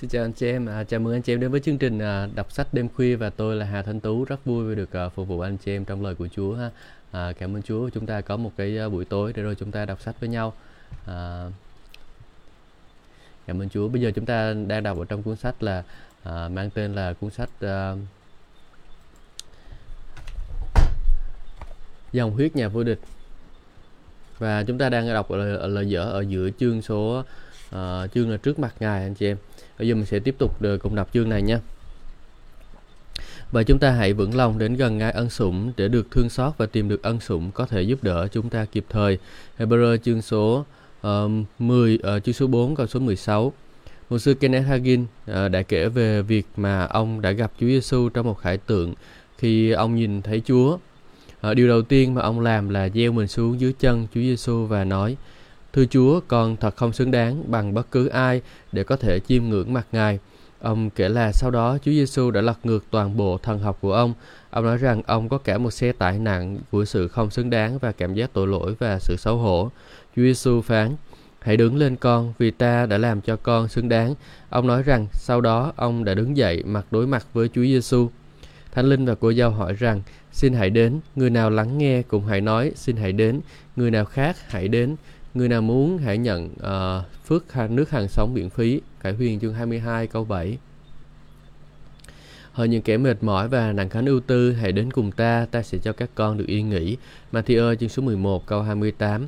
Xin chào anh chị em, à, chào mừng anh chị em đến với chương trình à, đọc sách đêm khuya và tôi là Hà Thanh Tú rất vui vì được à, phục vụ anh chị em trong lời của Chúa ha. À, cảm ơn Chúa chúng ta có một cái à, buổi tối để rồi chúng ta đọc sách với nhau. À, cảm ơn Chúa. Bây giờ chúng ta đang đọc ở trong cuốn sách là à, mang tên là cuốn sách à, dòng huyết nhà vô địch và chúng ta đang đọc ở lời, ở dở ở giữa chương số uh, chương là trước mặt ngài anh chị em bây giờ mình sẽ tiếp tục được cùng đọc chương này nha và chúng ta hãy vững lòng đến gần ngài ân sủng để được thương xót và tìm được ân sủng có thể giúp đỡ chúng ta kịp thời. Hebrew chương số uh, 10 uh, chương số 4 câu số 16. Một sư Kenneth Hagin uh, đã kể về việc mà ông đã gặp Chúa Giêsu trong một khải tượng khi ông nhìn thấy Chúa. Uh, điều đầu tiên mà ông làm là gieo mình xuống dưới chân Chúa Giêsu và nói: Thưa Chúa, con thật không xứng đáng bằng bất cứ ai để có thể chiêm ngưỡng mặt Ngài. Ông kể là sau đó Chúa Giêsu đã lật ngược toàn bộ thần học của ông. Ông nói rằng ông có cả một xe tải nặng của sự không xứng đáng và cảm giác tội lỗi và sự xấu hổ. Chúa Giêsu phán: Hãy đứng lên con, vì ta đã làm cho con xứng đáng. Ông nói rằng sau đó ông đã đứng dậy mặt đối mặt với Chúa Giêsu. Thánh linh và cô dâu hỏi rằng: Xin hãy đến, người nào lắng nghe cũng hãy nói, xin hãy đến, người nào khác hãy đến. Người nào muốn hãy nhận uh, phước nước hàng sống miễn phí. Cải huyền chương 22 câu 7 Hỡi những kẻ mệt mỏi và nặng khánh ưu tư, hãy đến cùng ta, ta sẽ cho các con được yên nghỉ. Matthew chương số 11 câu 28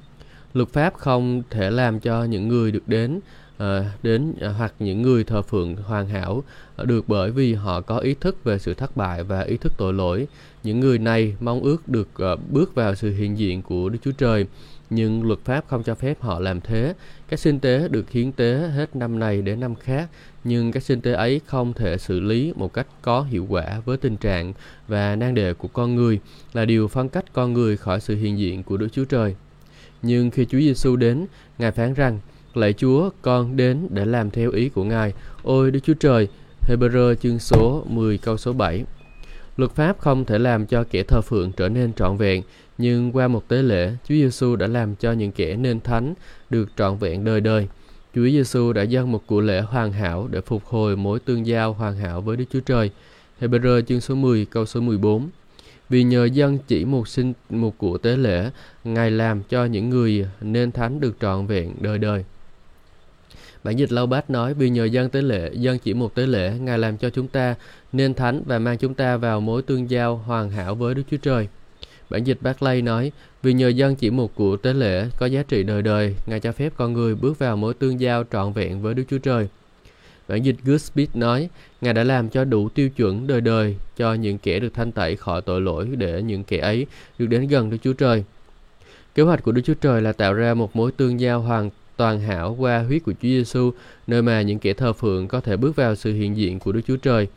Luật pháp không thể làm cho những người được đến uh, đến uh, hoặc những người thờ phượng hoàn hảo uh, được bởi vì họ có ý thức về sự thất bại và ý thức tội lỗi. Những người này mong ước được uh, bước vào sự hiện diện của Đức Chúa Trời nhưng luật pháp không cho phép họ làm thế. Các sinh tế được hiến tế hết năm này đến năm khác, nhưng các sinh tế ấy không thể xử lý một cách có hiệu quả với tình trạng và nan đề của con người là điều phân cách con người khỏi sự hiện diện của Đức Chúa Trời. Nhưng khi Chúa Giêsu đến, Ngài phán rằng: Lạy Chúa, con đến để làm theo ý của Ngài. Ôi Đức Chúa Trời, Hebrew chương số 10 câu số 7. Luật pháp không thể làm cho kẻ thờ phượng trở nên trọn vẹn, nhưng qua một tế lễ, Chúa Giêsu đã làm cho những kẻ nên thánh được trọn vẹn đời đời. Chúa Giêsu đã dâng một của lễ hoàn hảo để phục hồi mối tương giao hoàn hảo với Đức Chúa Trời. Hebrew chương số 10 câu số 14. Vì nhờ dân chỉ một sinh một của tế lễ, Ngài làm cho những người nên thánh được trọn vẹn đời đời. Bản dịch Lâu Bát nói vì nhờ dân tế lễ, dân chỉ một tế lễ, Ngài làm cho chúng ta nên thánh và mang chúng ta vào mối tương giao hoàn hảo với Đức Chúa Trời. Bản dịch Barclay nói, vì nhờ dân chỉ một của tế lễ có giá trị đời đời, Ngài cho phép con người bước vào mối tương giao trọn vẹn với Đức Chúa Trời. Bản dịch Goodspeed nói, Ngài đã làm cho đủ tiêu chuẩn đời đời cho những kẻ được thanh tẩy khỏi tội lỗi để những kẻ ấy được đến gần Đức Chúa Trời. Kế hoạch của Đức Chúa Trời là tạo ra một mối tương giao hoàn toàn hảo qua huyết của Chúa Giêsu, nơi mà những kẻ thờ phượng có thể bước vào sự hiện diện của Đức Chúa Trời.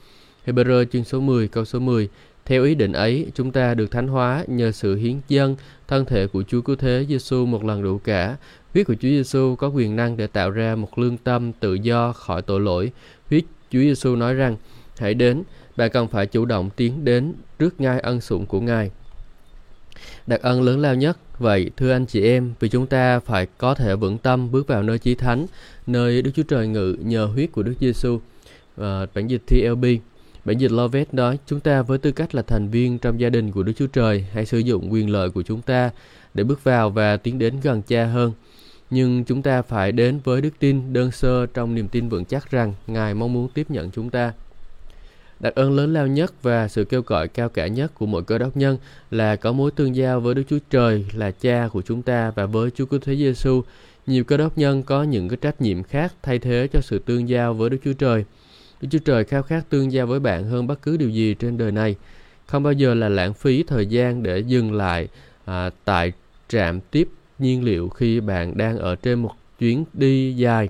Hebrew chương số 10 câu số 10 theo ý định ấy, chúng ta được thánh hóa nhờ sự hiến dâng thân thể của Chúa Cứu Thế Giêsu một lần đủ cả. Huyết của Chúa Giêsu có quyền năng để tạo ra một lương tâm tự do khỏi tội lỗi. Huyết Chúa Giêsu nói rằng, hãy đến, bạn cần phải chủ động tiến đến trước ngai ân sủng của Ngài. Đặc ân lớn lao nhất, vậy thưa anh chị em, vì chúng ta phải có thể vững tâm bước vào nơi chí thánh, nơi Đức Chúa Trời ngự nhờ huyết của Đức Giêsu. và ờ, bản dịch TLB Bản dịch Lovet nói, chúng ta với tư cách là thành viên trong gia đình của Đức Chúa Trời, hãy sử dụng quyền lợi của chúng ta để bước vào và tiến đến gần cha hơn. Nhưng chúng ta phải đến với đức tin đơn sơ trong niềm tin vững chắc rằng Ngài mong muốn tiếp nhận chúng ta. Đặc ơn lớn lao nhất và sự kêu gọi cao cả nhất của mỗi cơ đốc nhân là có mối tương giao với Đức Chúa Trời là cha của chúng ta và với Chúa Cứu Thế Giêsu. Nhiều cơ đốc nhân có những cái trách nhiệm khác thay thế cho sự tương giao với Đức Chúa Trời. Đức Chúa Trời khao khát tương giao với bạn hơn bất cứ điều gì trên đời này. Không bao giờ là lãng phí thời gian để dừng lại à, tại trạm tiếp nhiên liệu khi bạn đang ở trên một chuyến đi dài.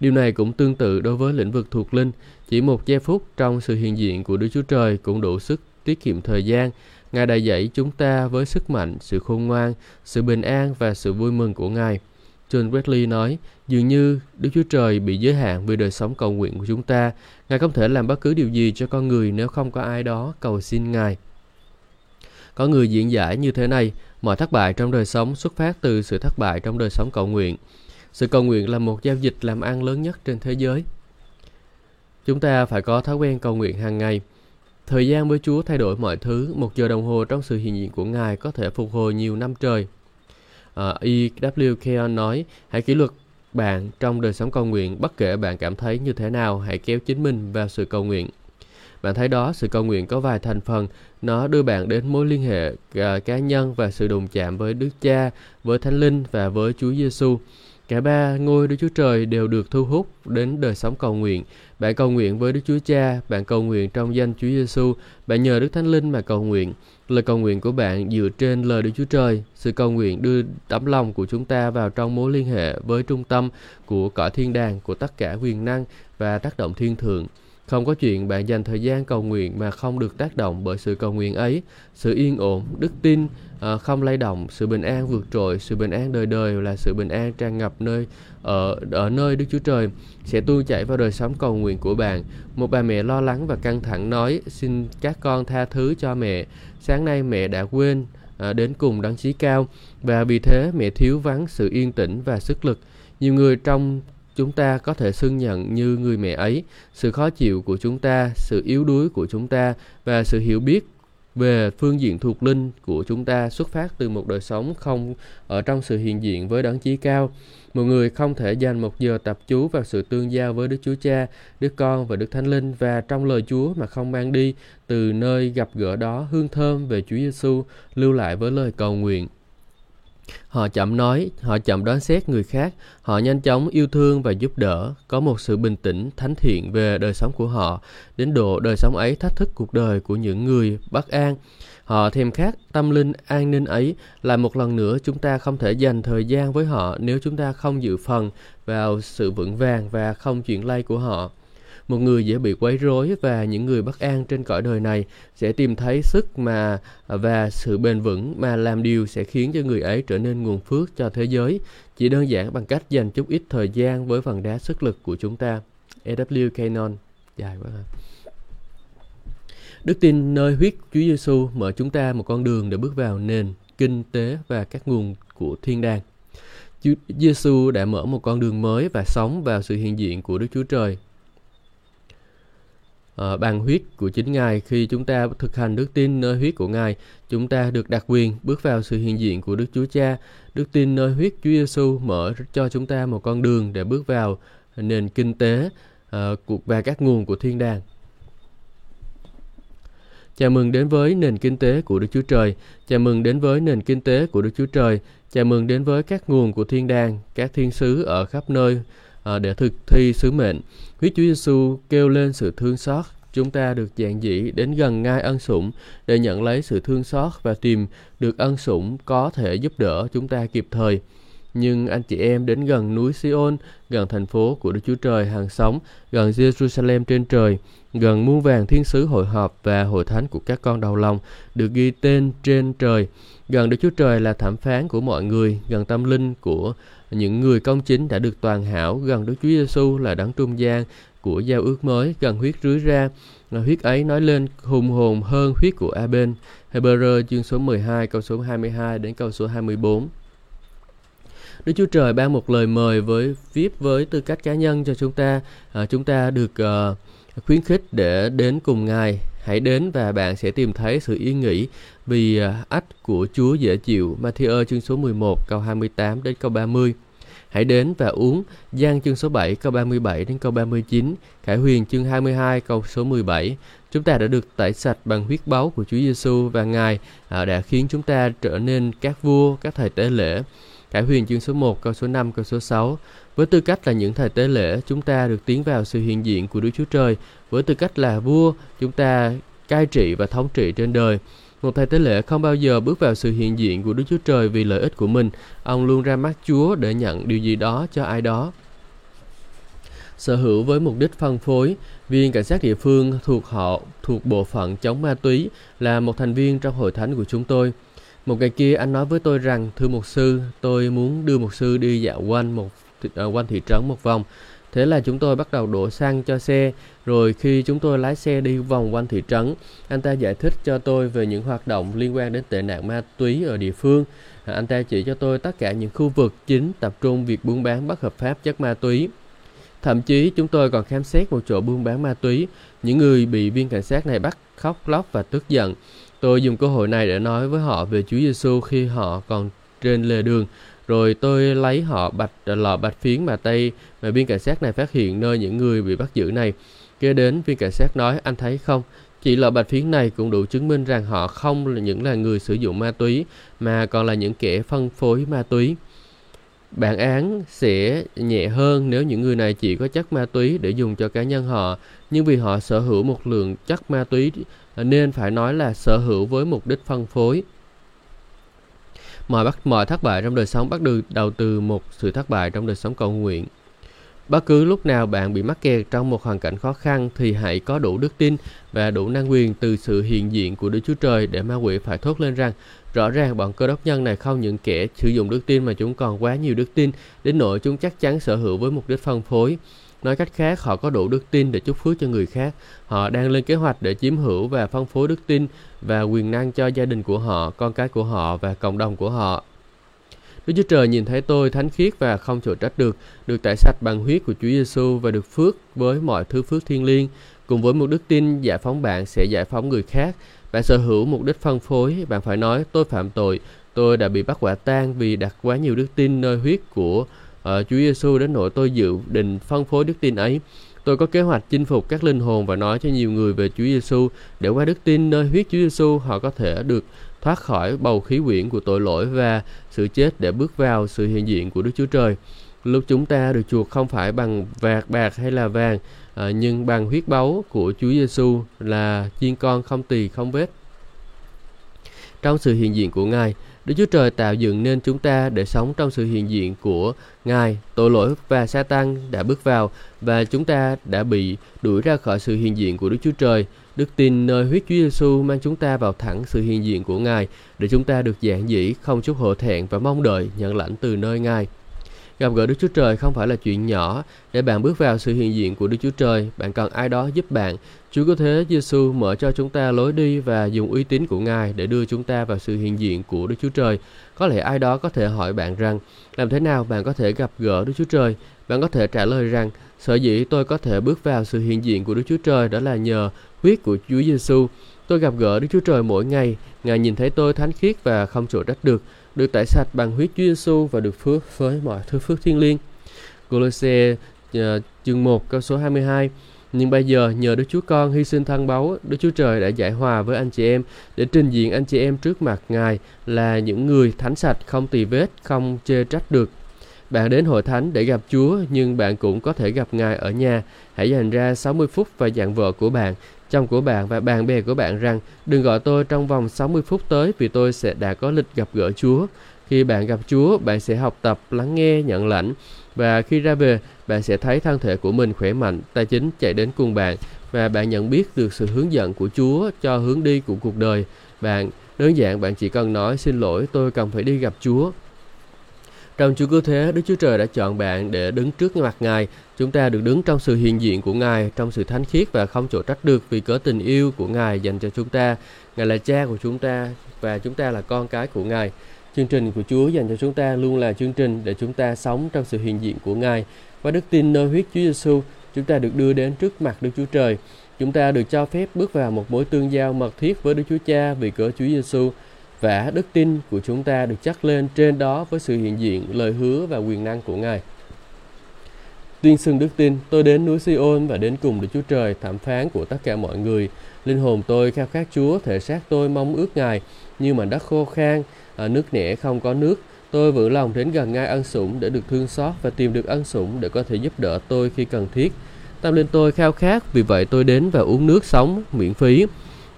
Điều này cũng tương tự đối với lĩnh vực thuộc linh. Chỉ một giây phút trong sự hiện diện của Đức Chúa Trời cũng đủ sức tiết kiệm thời gian. Ngài đã dạy chúng ta với sức mạnh, sự khôn ngoan, sự bình an và sự vui mừng của Ngài. John Wesley nói, dường như Đức Chúa Trời bị giới hạn vì đời sống cầu nguyện của chúng ta. Ngài không thể làm bất cứ điều gì cho con người nếu không có ai đó cầu xin Ngài. Có người diễn giải như thế này, mọi thất bại trong đời sống xuất phát từ sự thất bại trong đời sống cầu nguyện. Sự cầu nguyện là một giao dịch làm ăn lớn nhất trên thế giới. Chúng ta phải có thói quen cầu nguyện hàng ngày. Thời gian với Chúa thay đổi mọi thứ, một giờ đồng hồ trong sự hiện diện của Ngài có thể phục hồi nhiều năm trời. Ờ, uh, E.W. Keon nói, hãy kỷ luật bạn trong đời sống cầu nguyện, bất kể bạn cảm thấy như thế nào, hãy kéo chính mình vào sự cầu nguyện. Bạn thấy đó, sự cầu nguyện có vài thành phần, nó đưa bạn đến mối liên hệ uh, cá nhân và sự đụng chạm với Đức Cha, với Thánh Linh và với Chúa Giêsu. Cả ba ngôi Đức Chúa Trời đều được thu hút đến đời sống cầu nguyện. Bạn cầu nguyện với Đức Chúa Cha, bạn cầu nguyện trong danh Chúa Giêsu, bạn nhờ Đức Thánh Linh mà cầu nguyện. Lời cầu nguyện của bạn dựa trên lời Đức Chúa Trời. Sự cầu nguyện đưa tấm lòng của chúng ta vào trong mối liên hệ với trung tâm của cõi thiên đàng, của tất cả quyền năng và tác động thiên thượng. Không có chuyện bạn dành thời gian cầu nguyện mà không được tác động bởi sự cầu nguyện ấy. Sự yên ổn, đức tin, Ờ, không lay động, sự bình an vượt trội, sự bình an đời đời là sự bình an tràn ngập nơi ở ở nơi Đức Chúa Trời sẽ tuôn chảy vào đời sống cầu nguyện của bạn. Một bà mẹ lo lắng và căng thẳng nói: "Xin các con tha thứ cho mẹ. Sáng nay mẹ đã quên à, đến cùng đấng chí cao và vì thế mẹ thiếu vắng sự yên tĩnh và sức lực." Nhiều người trong chúng ta có thể xưng nhận như người mẹ ấy sự khó chịu của chúng ta sự yếu đuối của chúng ta và sự hiểu biết về phương diện thuộc linh của chúng ta xuất phát từ một đời sống không ở trong sự hiện diện với đấng chí cao một người không thể dành một giờ tập chú vào sự tương giao với Đức Chúa Cha, Đức Con và Đức Thánh Linh và trong lời Chúa mà không mang đi từ nơi gặp gỡ đó hương thơm về Chúa Giêsu lưu lại với lời cầu nguyện. Họ chậm nói, họ chậm đoán xét người khác, họ nhanh chóng yêu thương và giúp đỡ, có một sự bình tĩnh, thánh thiện về đời sống của họ, đến độ đời sống ấy thách thức cuộc đời của những người bất an. Họ thèm khát tâm linh an ninh ấy, là một lần nữa chúng ta không thể dành thời gian với họ nếu chúng ta không dự phần vào sự vững vàng và không chuyển lay của họ một người dễ bị quấy rối và những người bất an trên cõi đời này sẽ tìm thấy sức mà và sự bền vững mà làm điều sẽ khiến cho người ấy trở nên nguồn phước cho thế giới chỉ đơn giản bằng cách dành chút ít thời gian với phần đá sức lực của chúng ta A.W. Canon dài quá ha. Đức tin nơi huyết Chúa Giêsu mở chúng ta một con đường để bước vào nền kinh tế và các nguồn của thiên đàng. Chúa Giêsu đã mở một con đường mới và sống vào sự hiện diện của Đức Chúa Trời Ờ, uh, bằng huyết của chính Ngài. Khi chúng ta thực hành đức tin nơi huyết của Ngài, chúng ta được đặc quyền bước vào sự hiện diện của Đức Chúa Cha. Đức tin nơi huyết Chúa Giêsu mở cho chúng ta một con đường để bước vào nền kinh tế uh, và các nguồn của thiên đàng. Chào mừng đến với nền kinh tế của Đức Chúa Trời. Chào mừng đến với nền kinh tế của Đức Chúa Trời. Chào mừng đến với các nguồn của thiên đàng, các thiên sứ ở khắp nơi à, để thực thi sứ mệnh. Huyết Chúa Giêsu kêu lên sự thương xót chúng ta được dạng dĩ đến gần ngai ân sủng để nhận lấy sự thương xót và tìm được ân sủng có thể giúp đỡ chúng ta kịp thời. Nhưng anh chị em đến gần núi Sion, gần thành phố của Đức Chúa Trời hàng sống, gần Jerusalem trên trời, gần muôn vàng thiên sứ hội họp và hội thánh của các con đầu lòng được ghi tên trên trời. Gần Đức Chúa Trời là thẩm phán của mọi người, gần tâm linh của những người công chính đã được toàn hảo gần Đức Chúa Giêsu là đấng trung gian của giao ước mới gần huyết rưới ra. Huyết ấy nói lên hùng hồn hơn huyết của Abel Hebrew chương số 12 câu số 22 đến câu số 24 Đức Chúa Trời ban một lời mời với viết với tư cách cá nhân cho chúng ta. À, chúng ta được uh, khuyến khích để đến cùng Ngài. Hãy đến và bạn sẽ tìm thấy sự yên nghỉ vì uh, ách của Chúa dễ chịu. Matthew chương số 11 câu 28 đến câu 30 Hãy đến và uống. Giang chương số 7 câu 37 đến câu 39, Khải Huyền chương 22 câu số 17. Chúng ta đã được tẩy sạch bằng huyết báu của Chúa Giêsu và Ngài à, đã khiến chúng ta trở nên các vua, các thầy tế lễ. Khải Huyền chương số 1 câu số 5 câu số 6. Với tư cách là những thầy tế lễ, chúng ta được tiến vào sự hiện diện của Đức Chúa Trời. Với tư cách là vua, chúng ta cai trị và thống trị trên đời. Một thầy tế lễ không bao giờ bước vào sự hiện diện của Đức Chúa Trời vì lợi ích của mình. Ông luôn ra mắt Chúa để nhận điều gì đó cho ai đó. Sở hữu với mục đích phân phối, viên cảnh sát địa phương thuộc họ thuộc bộ phận chống ma túy là một thành viên trong hội thánh của chúng tôi. Một ngày kia anh nói với tôi rằng, thưa mục sư, tôi muốn đưa mục sư đi dạo quanh một uh, quanh thị trấn một vòng. Thế là chúng tôi bắt đầu đổ xăng cho xe, rồi khi chúng tôi lái xe đi vòng quanh thị trấn, anh ta giải thích cho tôi về những hoạt động liên quan đến tệ nạn ma túy ở địa phương. Anh ta chỉ cho tôi tất cả những khu vực chính tập trung việc buôn bán bất hợp pháp chất ma túy. Thậm chí chúng tôi còn khám xét một chỗ buôn bán ma túy. Những người bị viên cảnh sát này bắt khóc lóc và tức giận. Tôi dùng cơ hội này để nói với họ về Chúa Giêsu khi họ còn trên lề đường. Rồi tôi lấy họ bạch à, lọ bạch phiến mà tay mà viên cảnh sát này phát hiện nơi những người bị bắt giữ này. Kế đến viên cảnh sát nói anh thấy không, chỉ lọ bạch phiến này cũng đủ chứng minh rằng họ không là những là người sử dụng ma túy mà còn là những kẻ phân phối ma túy. Bản án sẽ nhẹ hơn nếu những người này chỉ có chất ma túy để dùng cho cá nhân họ, nhưng vì họ sở hữu một lượng chất ma túy à, nên phải nói là sở hữu với mục đích phân phối. Mọi bắt mọi thất bại trong đời sống bắt đầu từ một sự thất bại trong đời sống cầu nguyện. Bất cứ lúc nào bạn bị mắc kẹt trong một hoàn cảnh khó khăn thì hãy có đủ đức tin và đủ năng quyền từ sự hiện diện của Đức Chúa Trời để ma quỷ phải thốt lên rằng, rõ ràng bọn cơ đốc nhân này không những kẻ sử dụng đức tin mà chúng còn quá nhiều đức tin, đến nỗi chúng chắc chắn sở hữu với mục đích phân phối. Nói cách khác, họ có đủ đức tin để chúc phước cho người khác. Họ đang lên kế hoạch để chiếm hữu và phân phối đức tin và quyền năng cho gia đình của họ, con cái của họ và cộng đồng của họ. Đức Chúa Trời nhìn thấy tôi thánh khiết và không chỗ trách được, được tẩy sạch bằng huyết của Chúa Giêsu và được phước với mọi thứ phước thiên liêng. Cùng với một đức tin giải phóng bạn sẽ giải phóng người khác. Bạn sở hữu mục đích phân phối, bạn phải nói tôi phạm tội, tôi đã bị bắt quả tang vì đặt quá nhiều đức tin nơi huyết của uh, Chúa Giêsu đến nỗi tôi dự định phân phối đức tin ấy. Tôi có kế hoạch chinh phục các linh hồn và nói cho nhiều người về Chúa Giêsu để qua đức tin nơi huyết Chúa Giêsu họ có thể được thoát khỏi bầu khí quyển của tội lỗi và sự chết để bước vào sự hiện diện của Đức Chúa Trời. Lúc chúng ta được chuộc không phải bằng vạt bạc hay là vàng, à, nhưng bằng huyết báu của Chúa Giêsu là chiên con không tỳ không vết. Trong sự hiện diện của Ngài, Đức Chúa Trời tạo dựng nên chúng ta để sống trong sự hiện diện của Ngài. Tội lỗi và sa tăng đã bước vào và chúng ta đã bị đuổi ra khỏi sự hiện diện của Đức Chúa Trời. Đức tin nơi huyết Chúa Giêsu mang chúng ta vào thẳng sự hiện diện của Ngài để chúng ta được giản dĩ, không chút hổ thẹn và mong đợi nhận lãnh từ nơi Ngài. Gặp gỡ Đức Chúa Trời không phải là chuyện nhỏ. Để bạn bước vào sự hiện diện của Đức Chúa Trời, bạn cần ai đó giúp bạn. Chúa có thế Giêsu mở cho chúng ta lối đi và dùng uy tín của Ngài để đưa chúng ta vào sự hiện diện của Đức Chúa Trời. Có lẽ ai đó có thể hỏi bạn rằng, làm thế nào bạn có thể gặp gỡ Đức Chúa Trời? Bạn có thể trả lời rằng, sở dĩ tôi có thể bước vào sự hiện diện của Đức Chúa Trời đó là nhờ huyết của Chúa Giêsu. Tôi gặp gỡ Đức Chúa Trời mỗi ngày, Ngài nhìn thấy tôi thánh khiết và không chỗ trách được, được tẩy sạch bằng huyết Chúa Giêsu và được phước với mọi thứ phước thiên liêng. Colosse uh, ờ, chương 1 câu số 22 nhưng bây giờ nhờ Đức Chúa Con hy sinh thân báu, Đức Chúa Trời đã giải hòa với anh chị em để trình diện anh chị em trước mặt Ngài là những người thánh sạch, không tỳ vết, không chê trách được. Bạn đến hội thánh để gặp Chúa nhưng bạn cũng có thể gặp Ngài ở nhà. Hãy dành ra 60 phút và dặn vợ của bạn, chồng của bạn và bạn bè của bạn rằng đừng gọi tôi trong vòng 60 phút tới vì tôi sẽ đã có lịch gặp gỡ Chúa. Khi bạn gặp Chúa, bạn sẽ học tập, lắng nghe, nhận lãnh và khi ra về, bạn sẽ thấy thân thể của mình khỏe mạnh, tài chính chạy đến cùng bạn và bạn nhận biết được sự hướng dẫn của Chúa cho hướng đi của cuộc đời. Bạn đơn giản bạn chỉ cần nói xin lỗi tôi cần phải đi gặp Chúa. Trong Chúa cứu thế, Đức Chúa Trời đã chọn bạn để đứng trước mặt Ngài. Chúng ta được đứng trong sự hiện diện của Ngài, trong sự thánh khiết và không chỗ trách được vì cớ tình yêu của Ngài dành cho chúng ta. Ngài là cha của chúng ta và chúng ta là con cái của Ngài. Chương trình của Chúa dành cho chúng ta luôn là chương trình để chúng ta sống trong sự hiện diện của Ngài. Và đức tin nơi huyết Chúa Giêsu, chúng ta được đưa đến trước mặt Đức Chúa Trời. Chúng ta được cho phép bước vào một mối tương giao mật thiết với Đức Chúa Cha vì cớ Chúa Giêsu vả đức tin của chúng ta được chắc lên trên đó với sự hiện diện, lời hứa và quyền năng của Ngài. Tuyên xưng đức tin, tôi đến núi siôn và đến cùng Đức Chúa Trời, thẩm phán của tất cả mọi người. Linh hồn tôi khao khát Chúa, thể xác tôi mong ước Ngài, như mà đất khô khan, ờ, nước nẻ không có nước. Tôi vững lòng đến gần Ngài ân sủng để được thương xót và tìm được ân sủng để có thể giúp đỡ tôi khi cần thiết. Tâm linh tôi khao khát, vì vậy tôi đến và uống nước sống miễn phí.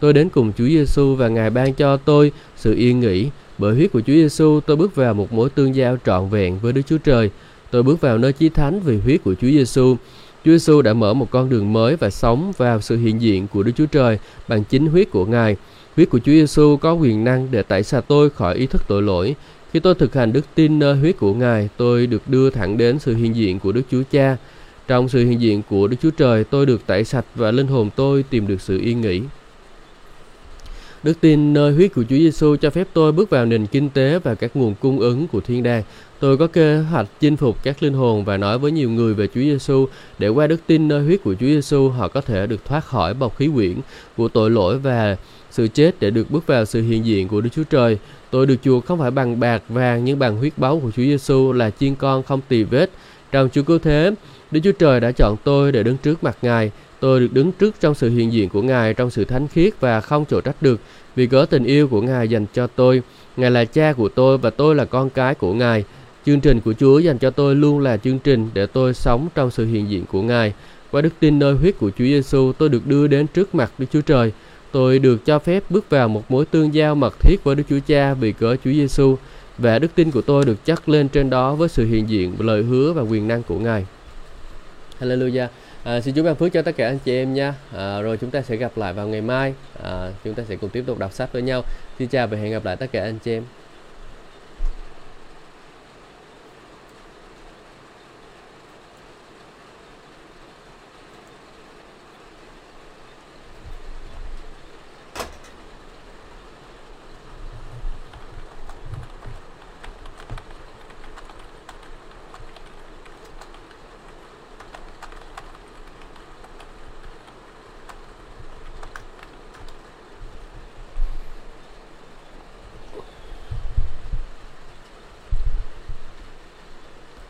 Tôi đến cùng Chúa Giêsu và Ngài ban cho tôi sự yên nghỉ. Bởi huyết của Chúa Giêsu, tôi bước vào một mối tương giao trọn vẹn với Đức Chúa Trời. Tôi bước vào nơi chí thánh vì huyết của Chúa Giêsu. Chúa Giêsu đã mở một con đường mới và sống vào sự hiện diện của Đức Chúa Trời bằng chính huyết của Ngài. Huyết của Chúa Giêsu có quyền năng để tẩy sạch tôi khỏi ý thức tội lỗi. Khi tôi thực hành đức tin nơi huyết của Ngài, tôi được đưa thẳng đến sự hiện diện của Đức Chúa Cha. Trong sự hiện diện của Đức Chúa Trời, tôi được tẩy sạch và linh hồn tôi tìm được sự yên nghỉ. Đức tin nơi huyết của Chúa Giêsu cho phép tôi bước vào nền kinh tế và các nguồn cung ứng của thiên đàng. Tôi có kế hoạch chinh phục các linh hồn và nói với nhiều người về Chúa Giêsu để qua đức tin nơi huyết của Chúa Giêsu họ có thể được thoát khỏi bọc khí quyển của tội lỗi và sự chết để được bước vào sự hiện diện của Đức Chúa Trời. Tôi được chuộc không phải bằng bạc vàng nhưng bằng huyết báu của Chúa Giêsu là chiên con không tì vết. Trong Chúa cứu thế, Đức Chúa Trời đã chọn tôi để đứng trước mặt Ngài. Tôi được đứng trước trong sự hiện diện của Ngài trong sự thánh khiết và không chỗ trách được vì cớ tình yêu của Ngài dành cho tôi. Ngài là cha của tôi và tôi là con cái của Ngài. Chương trình của Chúa dành cho tôi luôn là chương trình để tôi sống trong sự hiện diện của Ngài. Qua đức tin nơi huyết của Chúa Giêsu, tôi được đưa đến trước mặt Đức Chúa Trời. Tôi được cho phép bước vào một mối tương giao mật thiết với Đức Chúa Cha vì cớ Chúa Giêsu và đức tin của tôi được chắc lên trên đó với sự hiện diện, lời hứa và quyền năng của Ngài. Hallelujah. À, xin Chúa ban phước cho tất cả anh chị em nha. À, rồi chúng ta sẽ gặp lại vào ngày mai. À, chúng ta sẽ cùng tiếp tục đọc sách với nhau. Xin chào và hẹn gặp lại tất cả anh chị em.